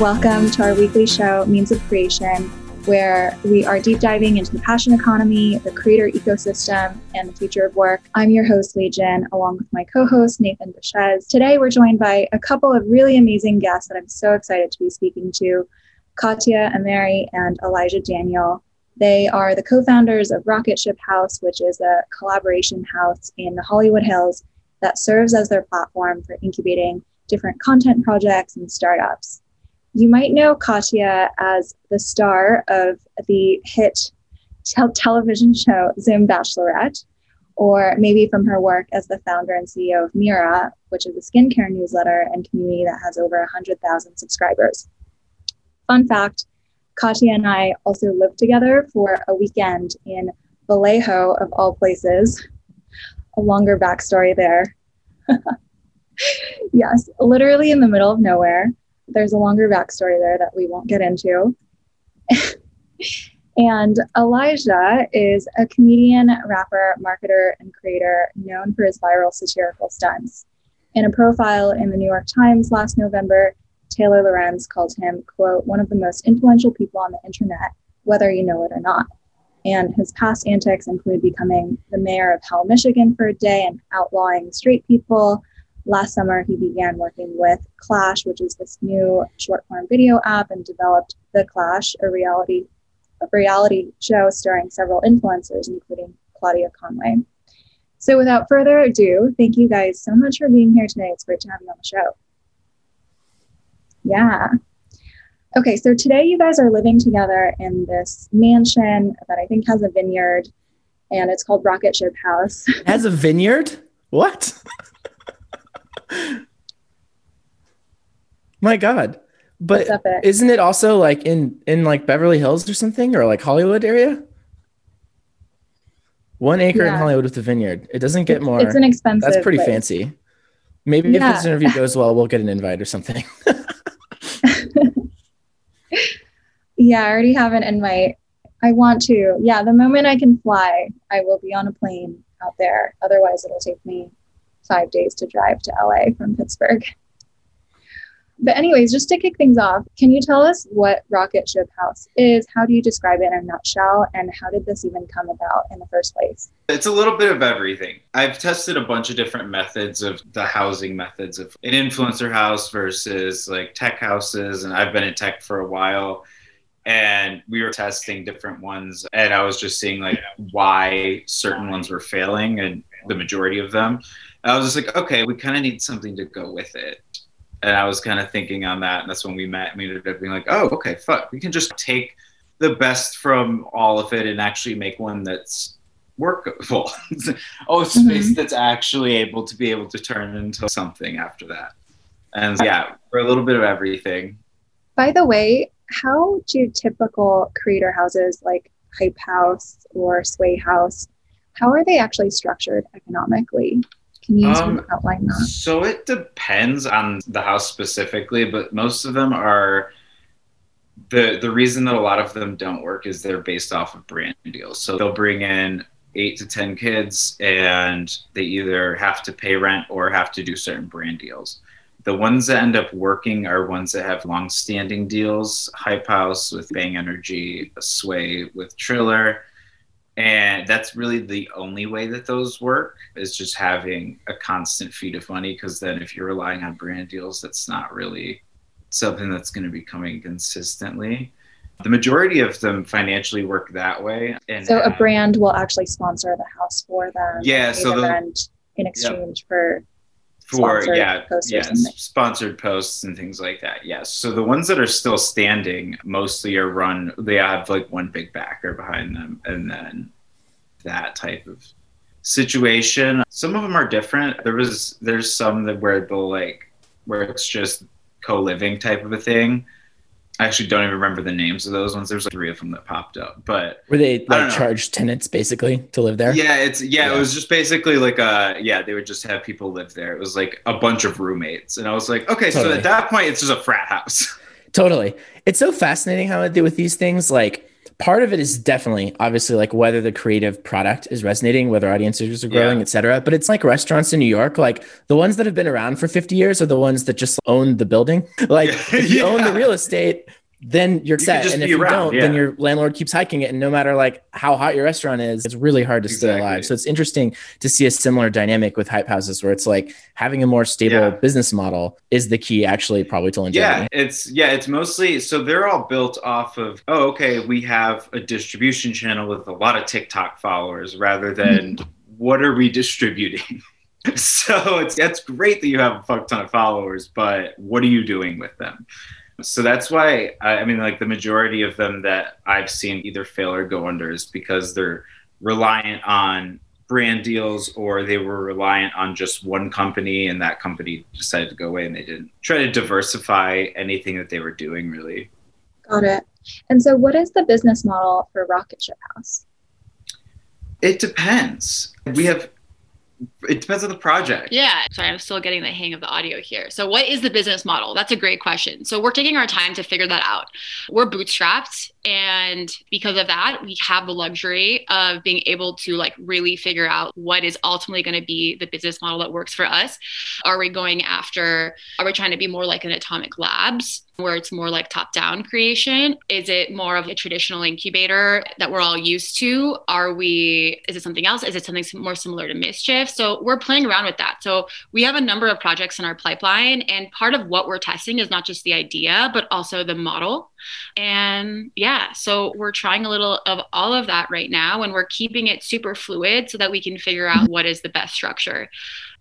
Welcome to our weekly show, Means of Creation, where we are deep diving into the passion economy, the creator ecosystem, and the future of work. I'm your host, Li Jin, along with my co host, Nathan Baschez. Today, we're joined by a couple of really amazing guests that I'm so excited to be speaking to Katya Ameri and Elijah Daniel. They are the co founders of Rocket Ship House, which is a collaboration house in the Hollywood Hills that serves as their platform for incubating different content projects and startups. You might know Katya as the star of the hit te- television show Zoom Bachelorette, or maybe from her work as the founder and CEO of Mira, which is a skincare newsletter and community that has over 100,000 subscribers. Fun fact Katya and I also lived together for a weekend in Vallejo, of all places. A longer backstory there. yes, literally in the middle of nowhere there's a longer backstory there that we won't get into. and Elijah is a comedian, rapper, marketer, and creator known for his viral satirical stunts. In a profile in the New York Times last November, Taylor Lorenz called him, quote, one of the most influential people on the internet, whether you know it or not. And his past antics include becoming the mayor of Hell, Michigan for a day and outlawing straight people, Last summer, he began working with Clash, which is this new short form video app, and developed The Clash, a reality, a reality show starring several influencers, including Claudia Conway. So, without further ado, thank you guys so much for being here today. It's great to have you on the show. Yeah. Okay, so today you guys are living together in this mansion that I think has a vineyard, and it's called Rocket Ship House. has a vineyard? What? My God. But isn't it also like in in like Beverly Hills or something or like Hollywood area? One acre yeah. in Hollywood with a vineyard. It doesn't get more. It's an expensive. That's pretty place. fancy. Maybe yeah. if this interview goes well, we'll get an invite or something. yeah, I already have an invite. I want to. Yeah, the moment I can fly, I will be on a plane out there. Otherwise, it'll take me five days to drive to LA from Pittsburgh. But, anyways, just to kick things off, can you tell us what Rocket Ship House is? How do you describe it in a nutshell? And how did this even come about in the first place? It's a little bit of everything. I've tested a bunch of different methods of the housing methods of an influencer house versus like tech houses. And I've been in tech for a while and we were testing different ones and i was just seeing like why certain ones were failing and the majority of them I was just like, okay, we kind of need something to go with it. And I was kind of thinking on that. And that's when we met. And We ended up being like, oh, okay, fuck. We can just take the best from all of it and actually make one that's workable. oh, space mm-hmm. that's actually able to be able to turn into something after that. And yeah, for a little bit of everything. By the way, how do typical creator houses like Hype House or Sway House, how are they actually structured economically? Can you um, outline that? So it depends on the house specifically, but most of them are the the reason that a lot of them don't work is they're based off of brand deals. So they'll bring in eight to ten kids, and they either have to pay rent or have to do certain brand deals. The ones that end up working are ones that have long-standing deals. Hype House with Bang Energy, Sway with Triller and that's really the only way that those work is just having a constant feed of money because then if you're relying on brand deals that's not really something that's going to be coming consistently. The majority of them financially work that way and so a brand will actually sponsor the house for them. Yeah so the, in exchange for for yeah yeah sponsored posts and things like that yes. So the ones that are still standing mostly are run they have like one big backer behind them and then that type of situation some of them are different there was there's some that where the like where it's just co-living type of a thing I actually don't even remember the names of those ones. There's like three of them that popped up, but were they like charge tenants basically to live there? Yeah, it's yeah, yeah, it was just basically like uh yeah, they would just have people live there. It was like a bunch of roommates, and I was like, okay, totally. so at that point, it's just a frat house. totally, it's so fascinating how I do with these things. Like part of it is definitely obviously like whether the creative product is resonating, whether audiences are growing, yeah. et cetera. But it's like restaurants in New York, like the ones that have been around for 50 years are the ones that just own the building. Like if you yeah. own the real estate, then you're you set. And if you around, don't, yeah. then your landlord keeps hiking it. And no matter like how hot your restaurant is, it's really hard to exactly. stay alive. So it's interesting to see a similar dynamic with hype houses where it's like having a more stable yeah. business model is the key actually probably to longevity. Yeah, it's yeah, it's mostly so they're all built off of, oh, okay, we have a distribution channel with a lot of TikTok followers rather than what are we distributing? so it's that's great that you have a fuck ton of followers, but what are you doing with them? So that's why I mean, like the majority of them that I've seen either fail or go under is because they're reliant on brand deals or they were reliant on just one company and that company decided to go away and they didn't try to diversify anything that they were doing really. Got it. And so, what is the business model for Rocket Ship House? It depends. We have it depends on the project. Yeah. Sorry, I'm still getting the hang of the audio here. So, what is the business model? That's a great question. So, we're taking our time to figure that out. We're bootstrapped. And because of that, we have the luxury of being able to like really figure out what is ultimately going to be the business model that works for us. Are we going after, are we trying to be more like an atomic labs? where it's more like top down creation? Is it more of a traditional incubator that we're all used to? Are we, is it something else? Is it something more similar to Mischief? So we're playing around with that. So we have a number of projects in our pipeline. And part of what we're testing is not just the idea, but also the model. And yeah, so we're trying a little of all of that right now. And we're keeping it super fluid so that we can figure out what is the best structure.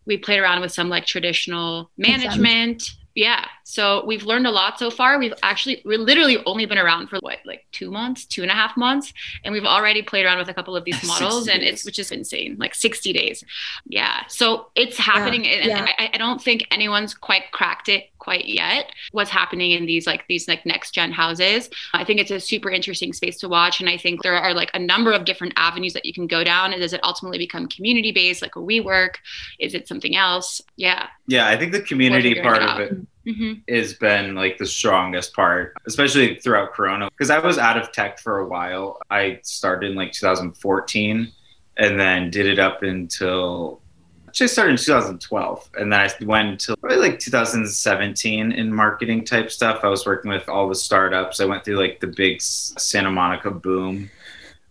We played around with some like traditional management yeah so we've learned a lot so far we've actually we're literally only been around for what like two months two and a half months and we've already played around with a couple of these models and it's which is insane like 60 days yeah so it's happening yeah. and, yeah. I, I don't think anyone's quite cracked it quite yet what's happening in these like these like next gen houses. I think it's a super interesting space to watch and i think there are like a number of different avenues that you can go down. And does it ultimately become community based like a WeWork? Is it something else? Yeah. Yeah i think the community part of it mm-hmm. has been like the strongest part especially throughout corona because i was out of tech for a while. I started in like 2014 and then did it up until actually started in 2012 and then i went to probably like 2017 in marketing type stuff. I was working with all the startups. I went through like the big santa monica boom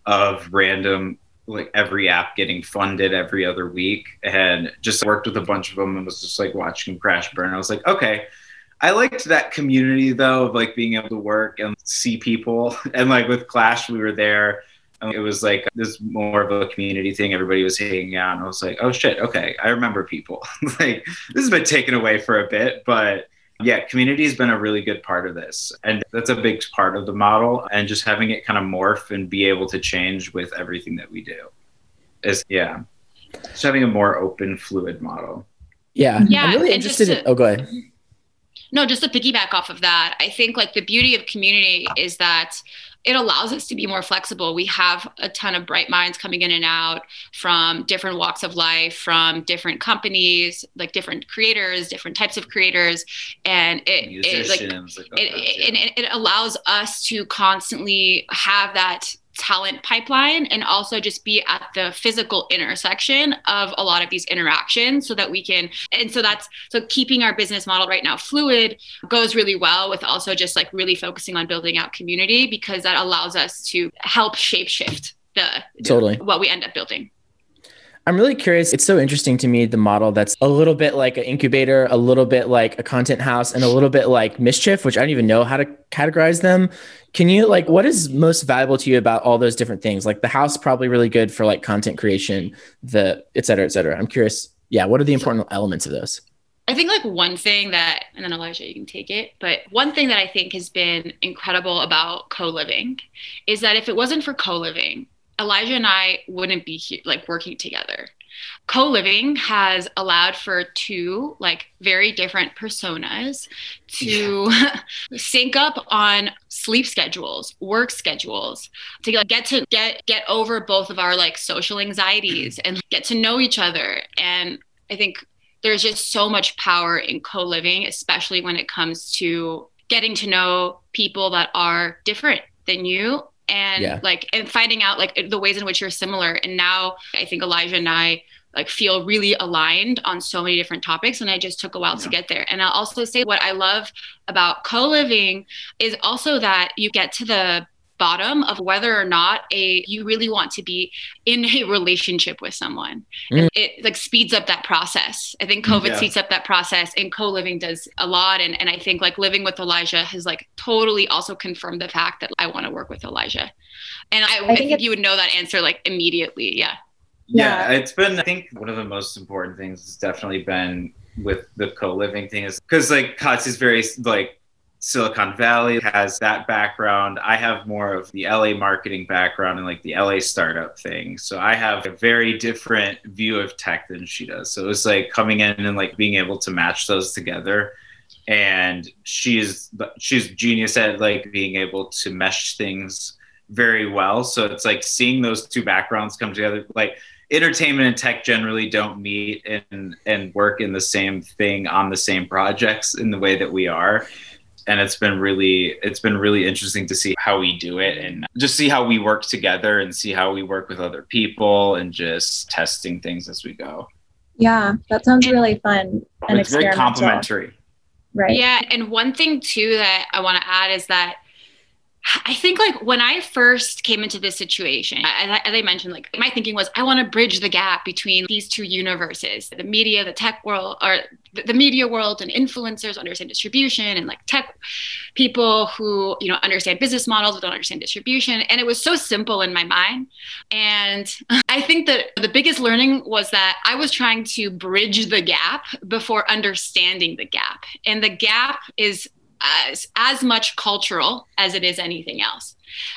of random like every app getting funded every other week and just worked with a bunch of them and was just like watching crash burn. I was like okay. I liked that community though of like being able to work and see people. And like with Clash, we were there it was like this more of a community thing. Everybody was hanging out, and I was like, "Oh shit, okay, I remember people." like this has been taken away for a bit, but yeah, community has been a really good part of this, and that's a big part of the model. And just having it kind of morph and be able to change with everything that we do is yeah, just having a more open, fluid model. Yeah, yeah. I'm really interested. To, in, oh, go ahead. No, just to piggyback off of that, I think like the beauty of community is that it allows us to be more flexible. We have a ton of bright minds coming in and out from different walks of life, from different companies, like different creators, different types of creators, and it it, like, like it, it, it allows us to constantly have that talent pipeline and also just be at the physical intersection of a lot of these interactions so that we can and so that's so keeping our business model right now fluid goes really well with also just like really focusing on building out community because that allows us to help shape shift the totally. what we end up building I'm really curious. It's so interesting to me the model that's a little bit like an incubator, a little bit like a content house, and a little bit like mischief, which I don't even know how to categorize them. Can you like what is most valuable to you about all those different things? Like the house probably really good for like content creation, the et cetera, et cetera. I'm curious. Yeah, what are the important elements of those? I think like one thing that, and then Elijah, you can take it, but one thing that I think has been incredible about co living is that if it wasn't for co living, Elijah and I wouldn't be here, like working together. Co living has allowed for two like very different personas to yeah. sync up on sleep schedules, work schedules, to like, get to get get over both of our like social anxieties and get to know each other. And I think there's just so much power in co living, especially when it comes to getting to know people that are different than you and Yeah. like and finding out like the ways in which you're similar. And now I think Elijah and I like feel really aligned on so many different topics and I just took a while to get there. And I'll also say what I love about co-living is also that you get to the bottom of whether or not a you really want to be in a relationship with someone. Mm. It like speeds up that process. I think COVID Yeah. speeds up that process and co-living does a lot. And and I think like living with Elijah has like totally also confirmed the fact that I want to work with Elijah. And I, I think think, you would know that answer like immediately. Yeah. yeah, Yeah. it's been i think one of the most important things has definitely been with the co-living thing is because like Katz is very like silicon valley has that background. I have more of the la marketing background and like the la startup thing. So i have a very different view of tech than she does. So it's like coming in and like being able to match those together. And she's she's genius at like being able to mesh things very well. So it's like seeing those two backgrounds come together. Like entertainment and tech generally don't meet and and work in the same thing on the same projects in the way that we are and it's been really it's been really interesting to see how we do it and just see how we work together and see how we work with other people and just testing things as we go Yeah, that sounds really fun and it's very experimental. complementary Right. Yeah. And one thing too that I want to add is that I think like when I first came into this situation, as I, mentioned, like my thinking was I want to bridge the gap between these two universes, the media, the tech world, or the, media world and influencers understand distribution and like tech people who, you know, understand business models, but don't understand distribution. And it was so simple in my mind. And I think that the biggest learning was that I was trying to bridge the gap before understanding the gap. And the gap is as, as much cultural as it is anything else.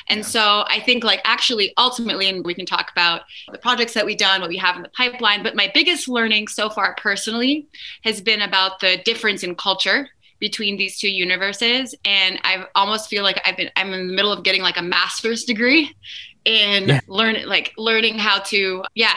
And Yeah. so I think like actually ultimately, and we can talk about the projects that we've done, what we have in the pipeline, but my biggest learning so far personally has been about the difference in culture between these two universes. And I almost feel like I've been, I'm in the middle of getting like a master's degree in Yeah. learn like learning how to, yeah,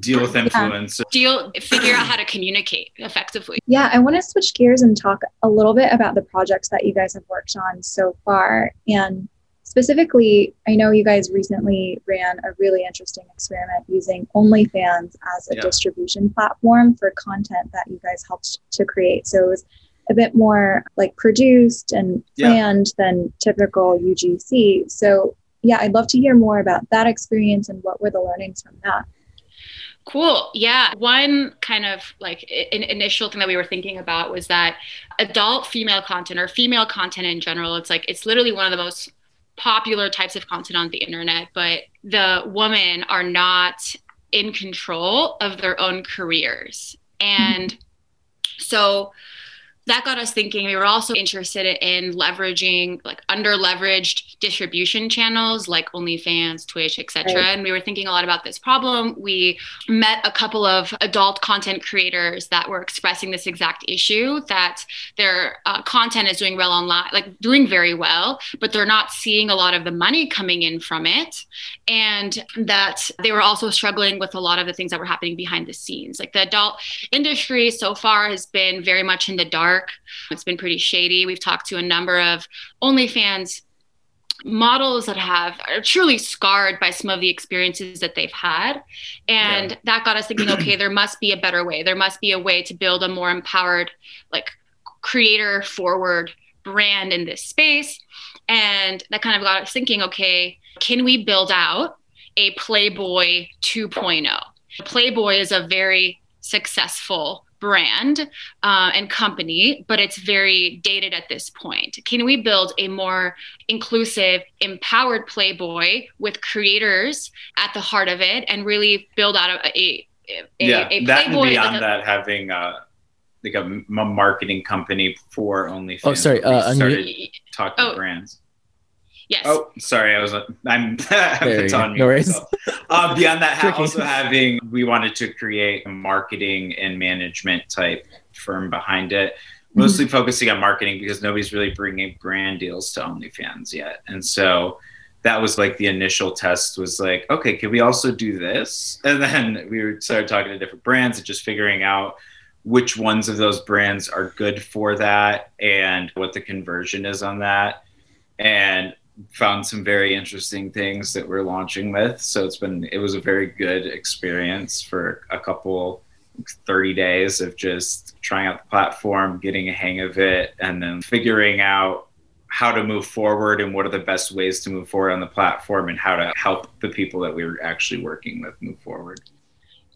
deal with influence deal, figure out how to communicate effectively. Yeah, I want to switch gears and talk a little bit about the projects that you guys have worked on so far. And specifically, I know you guys recently ran a really interesting experiment using OnlyFans as a Yeah. distribution platform for content that you guys helped to create. So it was a bit more like produced and Yeah. planned than typical UGC. So yeah, I'd love to hear more about that experience and what were the learnings from that. Cool. Yeah. One kind of like in, initial thing that we were thinking about was that adult female content or female content in general, it's like it's literally one of the most popular types of content on the internet, but the women are not in control of their own careers. And so that got us thinking we were also interested in leveraging like under leveraged distribution channels like OnlyFans, Twitch, etc. Right. And we were thinking a lot about this problem. We met a couple of adult content creators that were expressing this exact issue that their uh, content is doing well online, like doing very well, but they're not seeing a lot of the money coming in from it. And that they were also struggling with a lot of the things that were happening behind the scenes. Like the adult industry so far has been very much in the dark. It's been pretty shady. We've talked to a number of OnlyFans models that have are truly scarred by some of the experiences that they've had. And Yeah. that got us thinking okay there must be a better way. There must be a way to build a more empowered like creator forward brand in this space. And that kind of got us thinking okay can we build out a playboy 2.0 playboy is a very successful brand uh, and company, but it's very dated at this point. Can we build a more inclusive, empowered Playboy with creators at the heart of it and really build out a, a, a, yeah a that and beyond like a- that having uh like a, m- a marketing company for OnlyFans. Oh, sorry, where we uh, unmute. started talking Oh. to brands. Yes. Oh, sorry, I was I'm I'm There you go. on No worries. myself. Uh, beyond that, ha- also having we wanted to create a marketing and management type firm behind it, Mm-hmm. mostly focusing on marketing because nobody's really bringing brand deals to OnlyFans yet, and so that was like the initial test was like, okay, can we also do this? And then we started talking to different brands and just figuring out which ones of those brands are good for that and what the conversion is on that. And found some very interesting things that we're launching with. So it's been it was a very good experience for a couple 30 days of just trying out the platform, getting a hang of it, and then figuring out how to move forward and what are the best ways to move forward on the platform and how to help the people that we are actually working with move forward.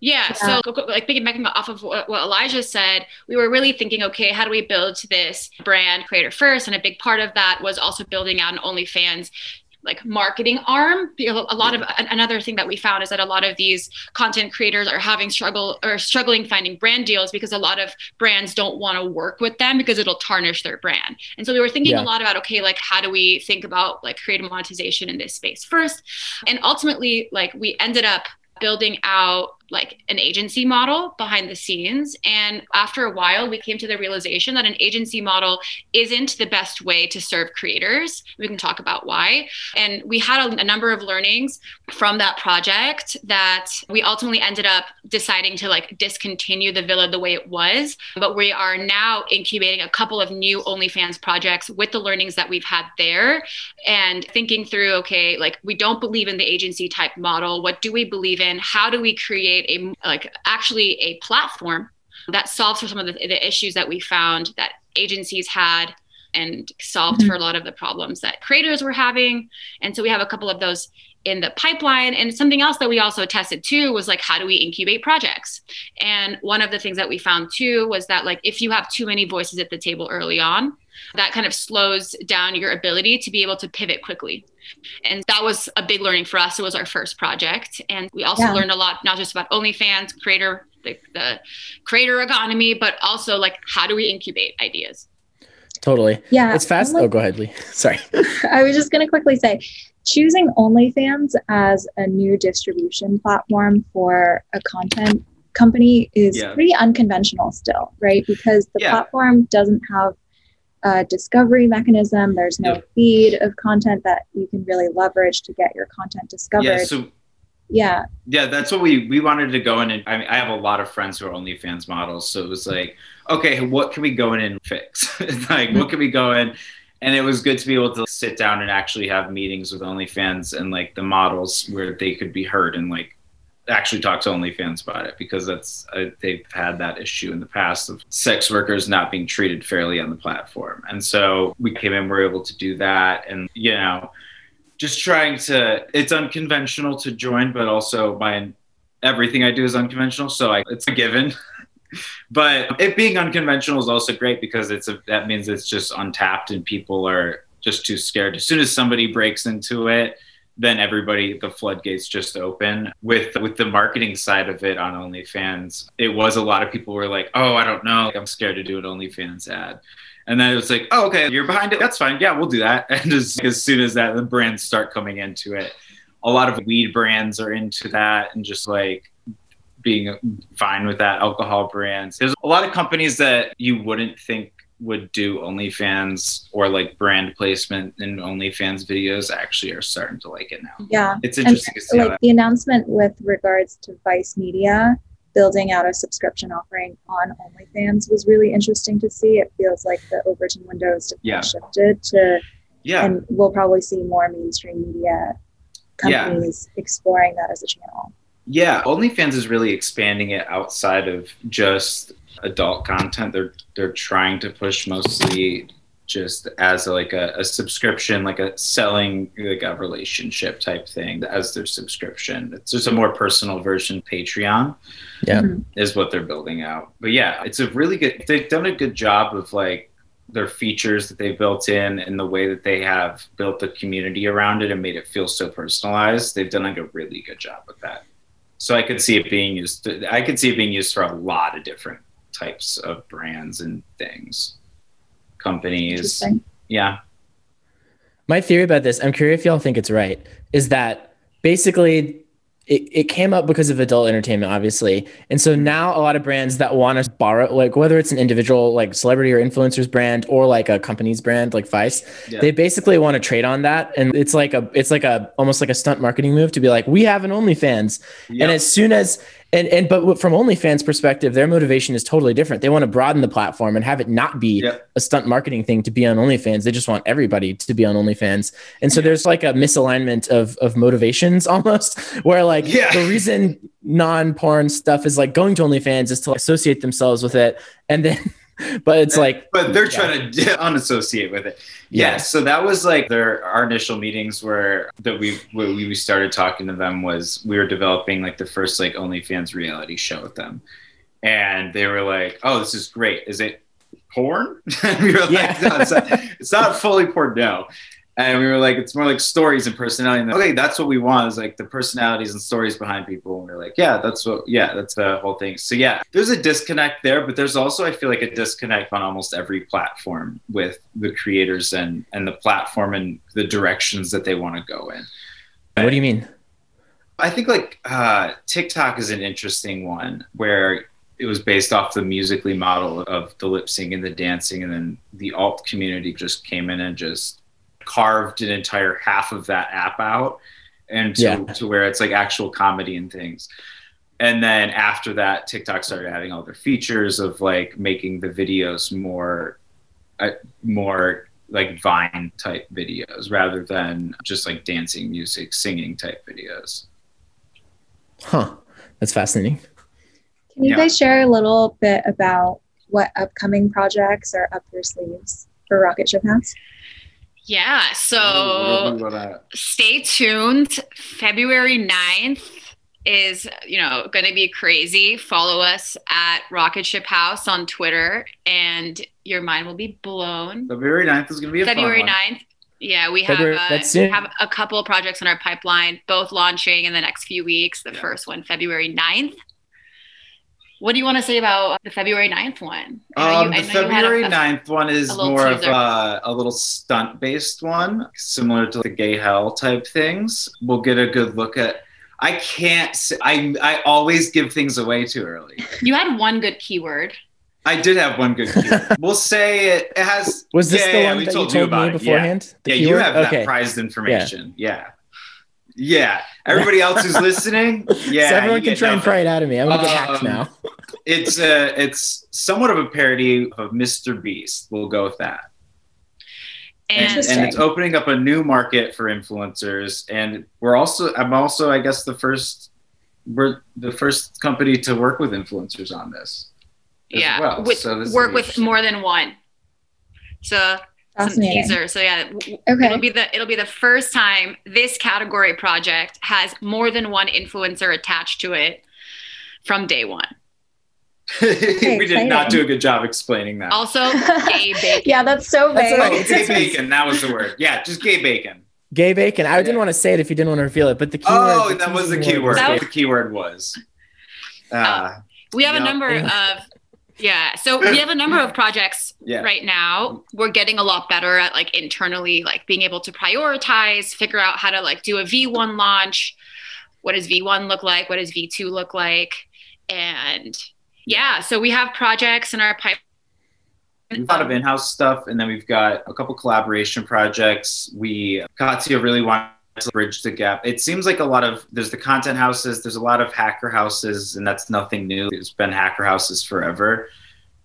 Yeah, yeah. So, like piggybacking off of what, what Elijah said, we were really thinking, okay, how do we build this brand creator first? And a big part of that was also building out an OnlyFans like marketing arm a lot of another thing that we found is that a lot of these content creators are having struggle or struggling finding brand deals because a lot of brands don't want to work with them because it'll tarnish their brand and so we were thinking yeah. a lot about okay like how do we think about like creative monetization in this space first and ultimately like we ended up building out like an agency model behind the scenes. And after a while, we came to the realization that an agency model isn't the best way to serve creators. We can talk about why. And we had a, a number of learnings from that project that we ultimately ended up deciding to like discontinue the villa the way it was. But we are now incubating a couple of new OnlyFans projects with the learnings that we've had there and thinking through okay, like we don't believe in the agency type model. What do we believe in? How do we create create a like actually a platform that solves for some of the, the issues that we found that agencies had and solved mm-hmm. for a lot of the problems that creators were having. And so we have a couple of those in the pipeline. And something else that we also tested too was like, how do we incubate projects? And one of the things that we found too was that, like, if you have too many voices at the table early on, that kind of slows down your ability to be able to pivot quickly. And that was a big learning for us. It was our first project. And we also yeah. learned a lot, not just about OnlyFans, creator, the, the creator economy, but also like how do we incubate ideas? Totally. Yeah. It's fast. Like, oh, go ahead, Li. Sorry. I was just going to quickly say choosing OnlyFans as a new distribution platform for a content company is yeah. pretty unconventional still, right? Because the yeah. platform doesn't have a discovery mechanism. There's no feed of content that you can really leverage to get your content discovered. Yeah, so yeah, yeah, that's what we we wanted to go in and I mean, I have a lot of friends who are OnlyFans models, so it was like, okay, what can we go in and fix? like, what can we go in? And it was good to be able to sit down and actually have meetings with OnlyFans and like the models where they could be heard and like actually talk to OnlyFans about it because that's uh, they've had that issue in the past of sex workers not being treated fairly on the platform. And so we came in, we are able to do that, and you know, just trying to. It's unconventional to join, but also my everything I do is unconventional, so I, it's a given. but it being unconventional is also great because it's a, that means it's just untapped and people are just too scared. As soon as somebody breaks into it then everybody the floodgates just open with with the marketing side of it on OnlyFans. It was a lot of people were like, "Oh, I don't know, I'm scared to do an OnlyFans ad." And then it was like, "Oh, okay, you're behind it. That's fine. Yeah, we'll do that." And as, as soon as that, the brands start coming into it. A lot of weed brands are into that and just like being fine with that. Alcohol brands. There's a lot of companies that you wouldn't think would do OnlyFans or like brand placement in OnlyFans videos actually are starting to like it now. Yeah. It's interesting and, to see. Like the announcement with regards to Vice Media building out a subscription offering on OnlyFans was really interesting to see. It feels like the Overton windows yeah. shifted to, yeah. and we'll probably see more mainstream media companies yeah. exploring that as a channel. Yeah, OnlyFans is really expanding it outside of just adult content. They're they're trying to push mostly just as a, like a, a, subscription, like a selling like a relationship type thing as their subscription. It's just a more personal version. Patreon, yeah, mm-hmm. is what they're building out. But yeah, it's a really good. They've done a good job of like their features that they built in and the way that they have built the community around it and made it feel so personalized. They've done like a really good job with that. So I could see it being used. I could see it being used for a lot of different types of brands and things, companies. Yeah. My theory about this, I'm curious if y'all think it's right, is that basically it, it came up because of adult entertainment, obviously. And so now a lot of brands that want to borrow, like whether it's an individual like celebrity or influencers brand or like a company's brand like Vice, yeah. they basically want to trade on that. And it's like a it's like a almost like a stunt marketing move to be like, we have an OnlyFans. Yep. And as soon as And and but from OnlyFans perspective, their motivation is totally different. They want to broaden the platform and have it not be yep. a stunt marketing thing to be on OnlyFans. They just want everybody to be on OnlyFans. And so there's like a misalignment of of motivations almost, where like yeah. the reason non-porn stuff is like going to OnlyFans is to associate themselves with it, and then but it's like but they're yeah. trying to unassociate with it. Yeah. yeah. so that was like their our initial meetings where that we we started talking to them was we were developing like the first like onlyfans reality show with them. And they were like oh this is great. Is it porn? We were like no, it's, not, it's not fully porn no and we were like, it's more like stories and personality. And okay, that's what we want is like the personalities and stories behind people. And we are like, yeah, that's what, yeah, that's the whole thing. So yeah, there's a disconnect there, but there's also, I feel like a disconnect on almost every platform with the creators and, and the platform and the directions that they want to go in. What do you mean? I think like uh, TikTok is an interesting one where it was based off the Musical.ly model of the lip sync and the dancing, and then the alt community just came in and just carved an entire half of that app out and to, yeah. to where it's like actual comedy and things. And then after that, TikTok started having all their features of like making the videos more, uh, more like Vine type videos rather than just like dancing, music, singing type videos. Huh. That's fascinating. Can you yeah. guys share a little bit about what upcoming projects are up your sleeves for Rocket Ship House? Yeah. So stay tuned. February 9th is, you know, going to be crazy. Follow us at Rocket Ship House on Twitter and your mind will be blown. February 9th is going to be a February 9th. Yeah, we have, uh, we have a couple of projects in our pipeline, both launching in the next few weeks. The yeah. first one, February 9th. What do you want to say about the February 9th one? Um, you, the February a, 9th one is more teaser. of a, a little stunt based one, similar to the gay hell type things. We'll get a good look at. I can't. I I always give things away too early. You had one good keyword. I did have one good keyword. we'll say it, it has. Was this yeah, the one yeah, that told you told me beforehand? Yeah, yeah you have okay. that prized information. yeah. Yeah. Everybody else who's listening, yeah. So everyone can try and pry it out of me. I'm gonna get hacked um, now. it's a it's somewhat of a parody of Mr. Beast. We'll go with that. And, and it's opening up a new market for influencers. And we're also I'm also, I guess, the first we're the first company to work with influencers on this. Yeah. Well. With, so work with more than one. So some teaser. So yeah, okay. it'll be the it'll be the first time this category project has more than one influencer attached to it from day one. we did not do a good job explaining that. Also, gay bacon. yeah, that's so vague. That's oh, gay bacon. That was the word. Yeah, just gay bacon. Gay bacon. I didn't want to say it if you didn't want to reveal it, but the keyword. Oh, the that was the keyword. That was, the keyword was. Uh, oh, we have a number of yeah. So we have a number of projects yeah. right now. We're getting a lot better at like internally, like being able to prioritize, figure out how to like do a V1 launch. What does V1 look like? What does V2 look like? And yeah, so we have projects in our pipeline. We've got of in-house stuff, and then we've got a couple collaboration projects. We Katya really wants to bridge the gap. It seems like a lot of there's the content houses, there's a lot of hacker houses, and that's nothing new. There's been hacker houses forever,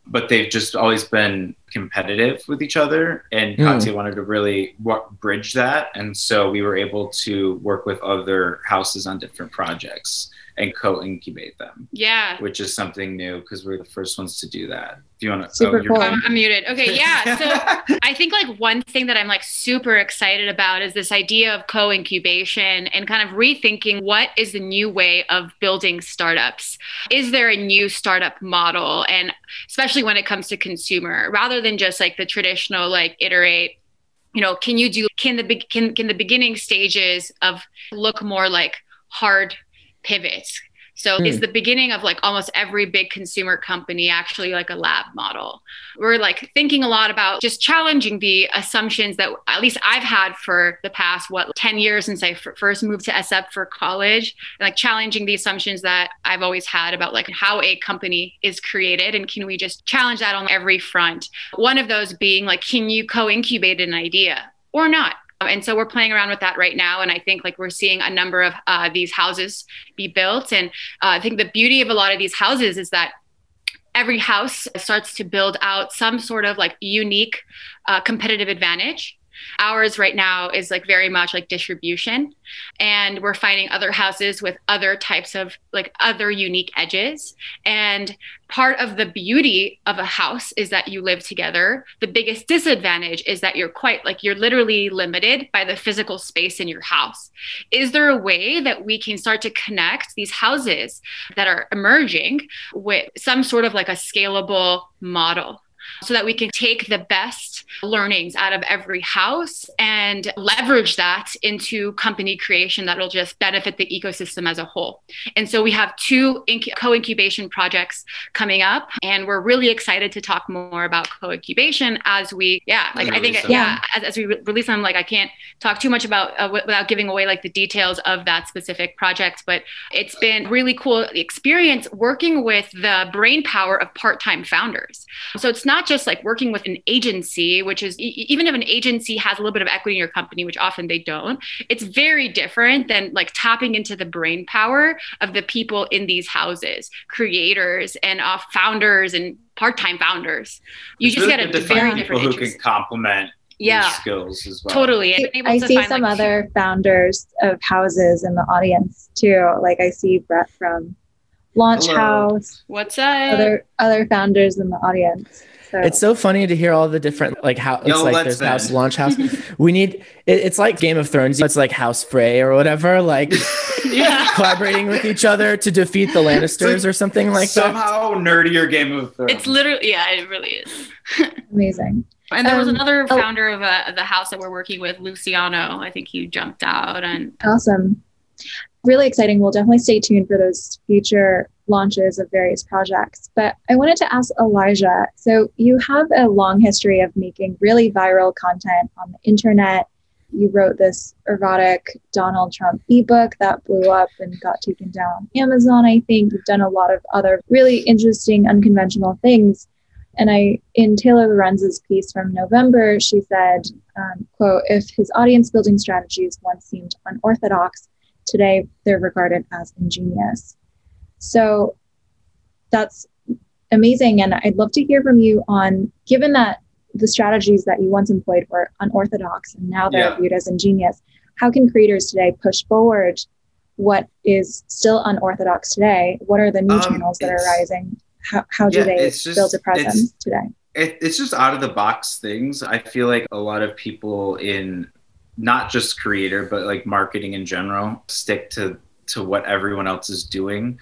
but they've just always been competitive with each other. And mm. Katya wanted to really bridge that, and so we were able to work with other houses on different projects and co-incubate them. Yeah. Which is something new because we're the first ones to do that. Do you want to? Oh, super oh, cool. I'm, I'm, muted. Okay. Yeah. So I think like one thing that I'm like super excited about is this idea of co-incubation and kind of rethinking what is the new way of building startups. Is there a new startup model? And especially when it comes to consumer, rather than just like the traditional like iterate you know can you do can the can can the beginning stages of look more like hard pivots. So mm. it's the beginning of like almost every big consumer company actually like a lab model. We're like thinking a lot about just challenging the assumptions that at least I've had for the past what 10 years since I f- first moved to SF for college, and like challenging the assumptions that I've always had about like how a company is created and can we just challenge that on every front. One of those being like can you co-incubate an idea or not? And so we're playing around with that right now. And I think like we're seeing a number of uh, these houses be built. And uh, I think the beauty of a lot of these houses is that every house starts to build out some sort of like unique uh, competitive advantage Ours right now is like very much like distribution. And we're finding other houses with other types of like other unique edges. And part of the beauty of a house is that you live together. The biggest disadvantage is that you're quite like you're literally limited by the physical space in your house. Is there a way that we can start to connect these houses that are emerging with some sort of like a scalable model? So that we can take the best learnings out of every house and leverage that into company creation that'll just benefit the ecosystem as a whole. And so we have two inc- co incubation projects coming up, and we're really excited to talk more about co incubation as we, yeah, like I think, yeah, yeah as, as, we re- release them, like I can't talk too much about uh, w- without giving away like the details of that specific project, but it's been really cool experience working with the brain power of part time founders. So it's not just like working with an agency, which is even if an agency has a little bit of equity in your company, which often they don't, it's very different than like tapping into the brain power of the people in these houses, creators and uh, founders and part-time founders. You it's just really get a very different people who can complement yeah. skills as well. Totally i see some like, other founders of houses in the audience too. Like i see brett from launch Hello. house what's up? other other founders in the audience so. It's so funny to hear all the different like how it's Yo, like there's house launch house. we need it, it's like Game of Thrones. It's like House Frey or whatever, like yeah. collaborating with each other to defeat the Lannisters like or something like somehow that. Somehow nerdier Game of Thrones. It's literally yeah, it really is. Amazing. And there was um, another oh. founder oh, of uh, the house that we're working with, Luciano. I think he jumped out and awesome. Really exciting. We'll definitely stay tuned for those future launches of various projects. But I wanted to ask Elijah so, you have a long history of making really viral content on the internet. You wrote this erotic Donald Trump ebook that blew up and got taken down on Amazon, I think. You've done a lot of other really interesting, unconventional things. And I, in Taylor Lorenz's piece from November, she said, um, quote, if his audience building strategies once seemed unorthodox, today they're regarded as ingenious. So that's amazing. And I'd love to hear from you on given that the strategies that you once employed were unorthodox and now they're yeah. viewed as ingenious, how can creators today push forward what is still unorthodox today? What are the new um, channels that are rising? How, how do yeah, they just, build a presence today? It, it's just out of the box things. I feel like a lot of people in not just creator, but like marketing in general stick to to what everyone else is doing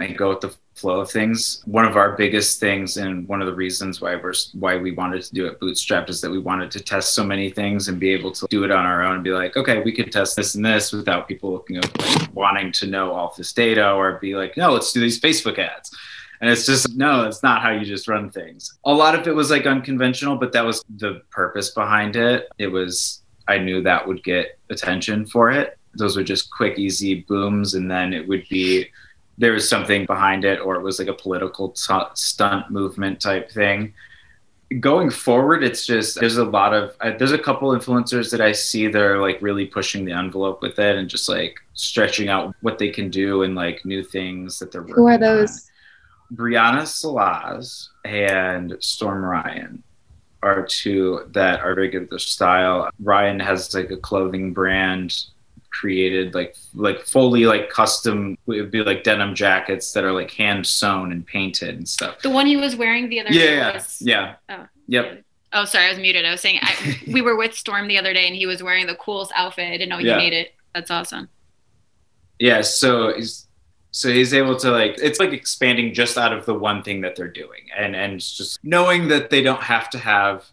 and go with the flow of things. One of our biggest things, and one of the reasons why we're why we wanted to do it bootstrapped, is that we wanted to test so many things and be able to do it on our own and be like, okay, we could test this and this without people looking up, like, wanting to know all this data, or be like, no, let's do these Facebook ads. And it's just no, it's not how you just run things. A lot of it was like unconventional, but that was the purpose behind it. It was I knew that would get attention for it. Those were just quick, easy booms, and then it would be there was something behind it or it was like a political t- stunt movement type thing. Going forward it's just there's a lot of uh, there's a couple influencers that i see that are like really pushing the envelope with it and just like stretching out what they can do and like new things that they're working who are those on. brianna salaz and storm ryan are two that are very good at their style. Ryan has like a clothing brand created like like fully like custom it would be like denim jackets that are like hand sewn and painted and stuff. The one he was wearing the other yeah day yeah was... yeah. Oh. Yep. Oh sorry i was muted. I was saying I, we were with storm the other day and he was wearing the coolest outfit i didn't know he yeah. made it. That's awesome. Yeah so he's so he's able to like it's like expanding just out of the one thing that they're doing and and just knowing that they don't have to have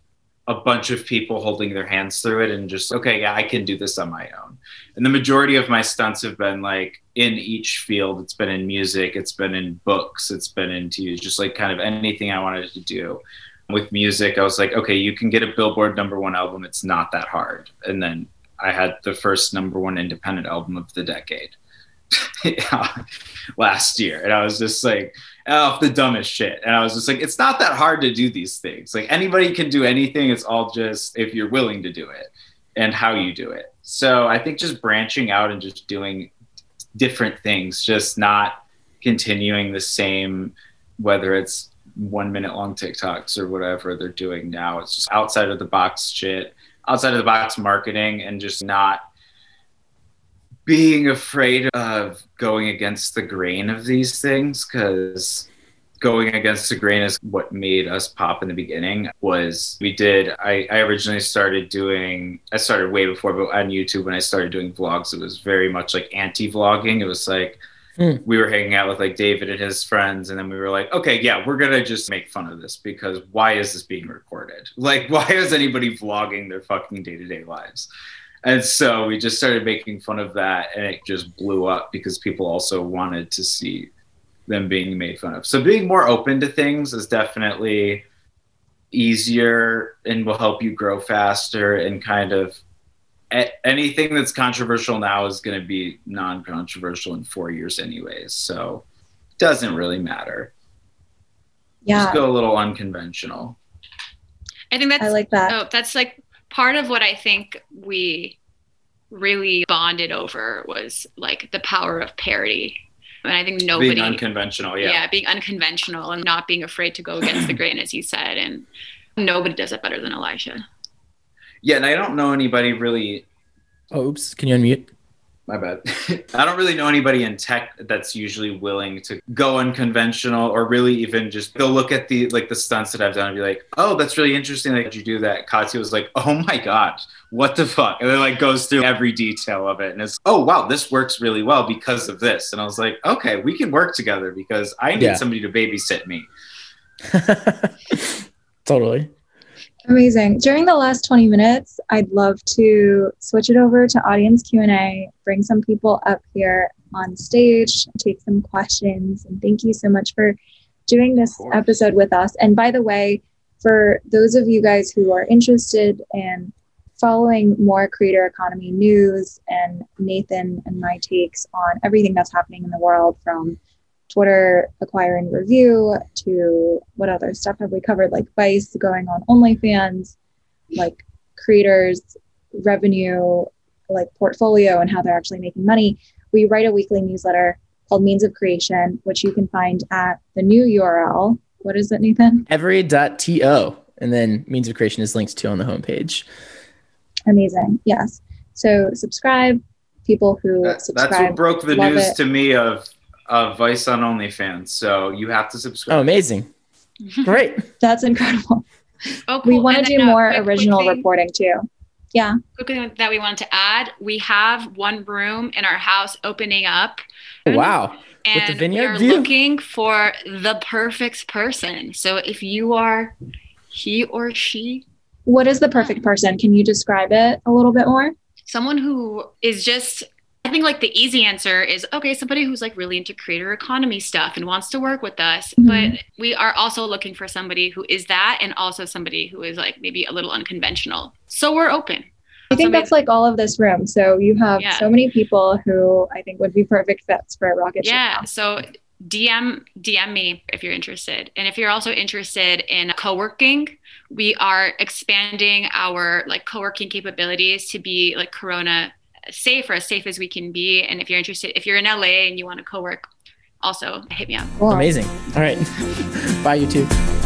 a bunch of people holding their hands through it and just okay yeah i can do this on my own and the majority of my stunts have been like in each field it's been in music it's been in books it's been into just like kind of anything i wanted to do with music i was like okay you can get a billboard number one album it's not that hard and then i had the first number one independent album of the decade last year and i was just like off the dumbest shit. And I was just like, it's not that hard to do these things. Like anybody can do anything. It's all just if you're willing to do it. And how you do it. So I think just branching out and just doing different things, just not continuing the same, whether it's one minute long TikToks or whatever they're doing now. It's just outside of the box shit, outside of the box marketing, and just not being afraid of going against the grain of these things because going against the grain is what made us pop in the beginning was we did I, I originally started doing i started way before but on youtube when i started doing vlogs it was very much like anti-vlogging. It was like mm. we were hanging out with like david and his friends and then we were like okay yeah we're gonna just make fun of this because why is this being recorded? Like why is anybody vlogging their fucking day-to-day lives? And so we just started making fun of that and it just blew up because people also wanted to see them being made fun of. So being more open to things is definitely easier and will help you grow faster and kind of anything that's controversial now is going to be non-controversial in 4 years anyways. So doesn't really matter. Yeah. Just go a little unconventional. I think that's I like that. Oh, that's like part of what I think we really bonded over was like the power of parody and I think nobody being unconventional, yeah. Yeah, being unconventional and not being afraid to go against the grain, as you said. And nobody does it better than Elijah. Yeah, and I don't know anybody really. Oh, oops. Can you unmute? My bad. I don't really know anybody in tech that's usually willing to go unconventional or really even just they'll look at the like the stunts that I've done and be like, oh, that's really interesting that you do that. Katya was like, oh my god, what the fuck? And then like goes through every detail of it and it's oh wow, this works really well because of this. And I was like, okay, we can work together because I need yeah. somebody to babysit me. totally. Amazing. During the last 20 minutes, I'd love to switch it over to audience Q&A, bring some people up here on stage, take some questions, and thank you so much for doing this episode with us. And by the way, for those of you guys who are interested in following more creator economy news and Nathan and my takes on everything that's happening in the world from Twitter acquire and Revue to what other stuff have we covered, like Vice going on OnlyFans, like creators, revenue, like portfolio, and how they're actually making money. We write a weekly newsletter called Means of Creation, which you can find at the new URL. What is it, Nathan? Every.to. And then Means of Creation is linked to on the homepage. Amazing. Yes. So subscribe. People who that, subscribe. That's what broke the news it. to me of uh, Vice on OnlyFans. So you have to subscribe. Oh, amazing. Great. That's incredible. Oh, cool. We want to do more quick, original quick reporting too. Yeah. Quick thing that we wanted to add we have one room in our house opening up. Oh, wow. And With the vineyard we're view? looking for the perfect person. So if you are he or she. What is the perfect person? Can you describe it a little bit more? Someone who is just I think like the easy answer is okay, somebody who's like really into creator economy stuff and wants to work with us. Mm-hmm. But we are also looking for somebody who is that and also somebody who is like maybe a little unconventional. So we're open. I think somebody, that's like all of this room. So you have yeah. so many people who I think would be perfect fits for a Rocket Yeah. So DM DM me if you're interested. And if you're also interested in co-working, we are expanding our like co-working capabilities to be like corona safe or as safe as we can be. And if you're interested, if you're in LA and you want to co-work, also hit me up. Cool. Amazing. All right. Bye, YouTube.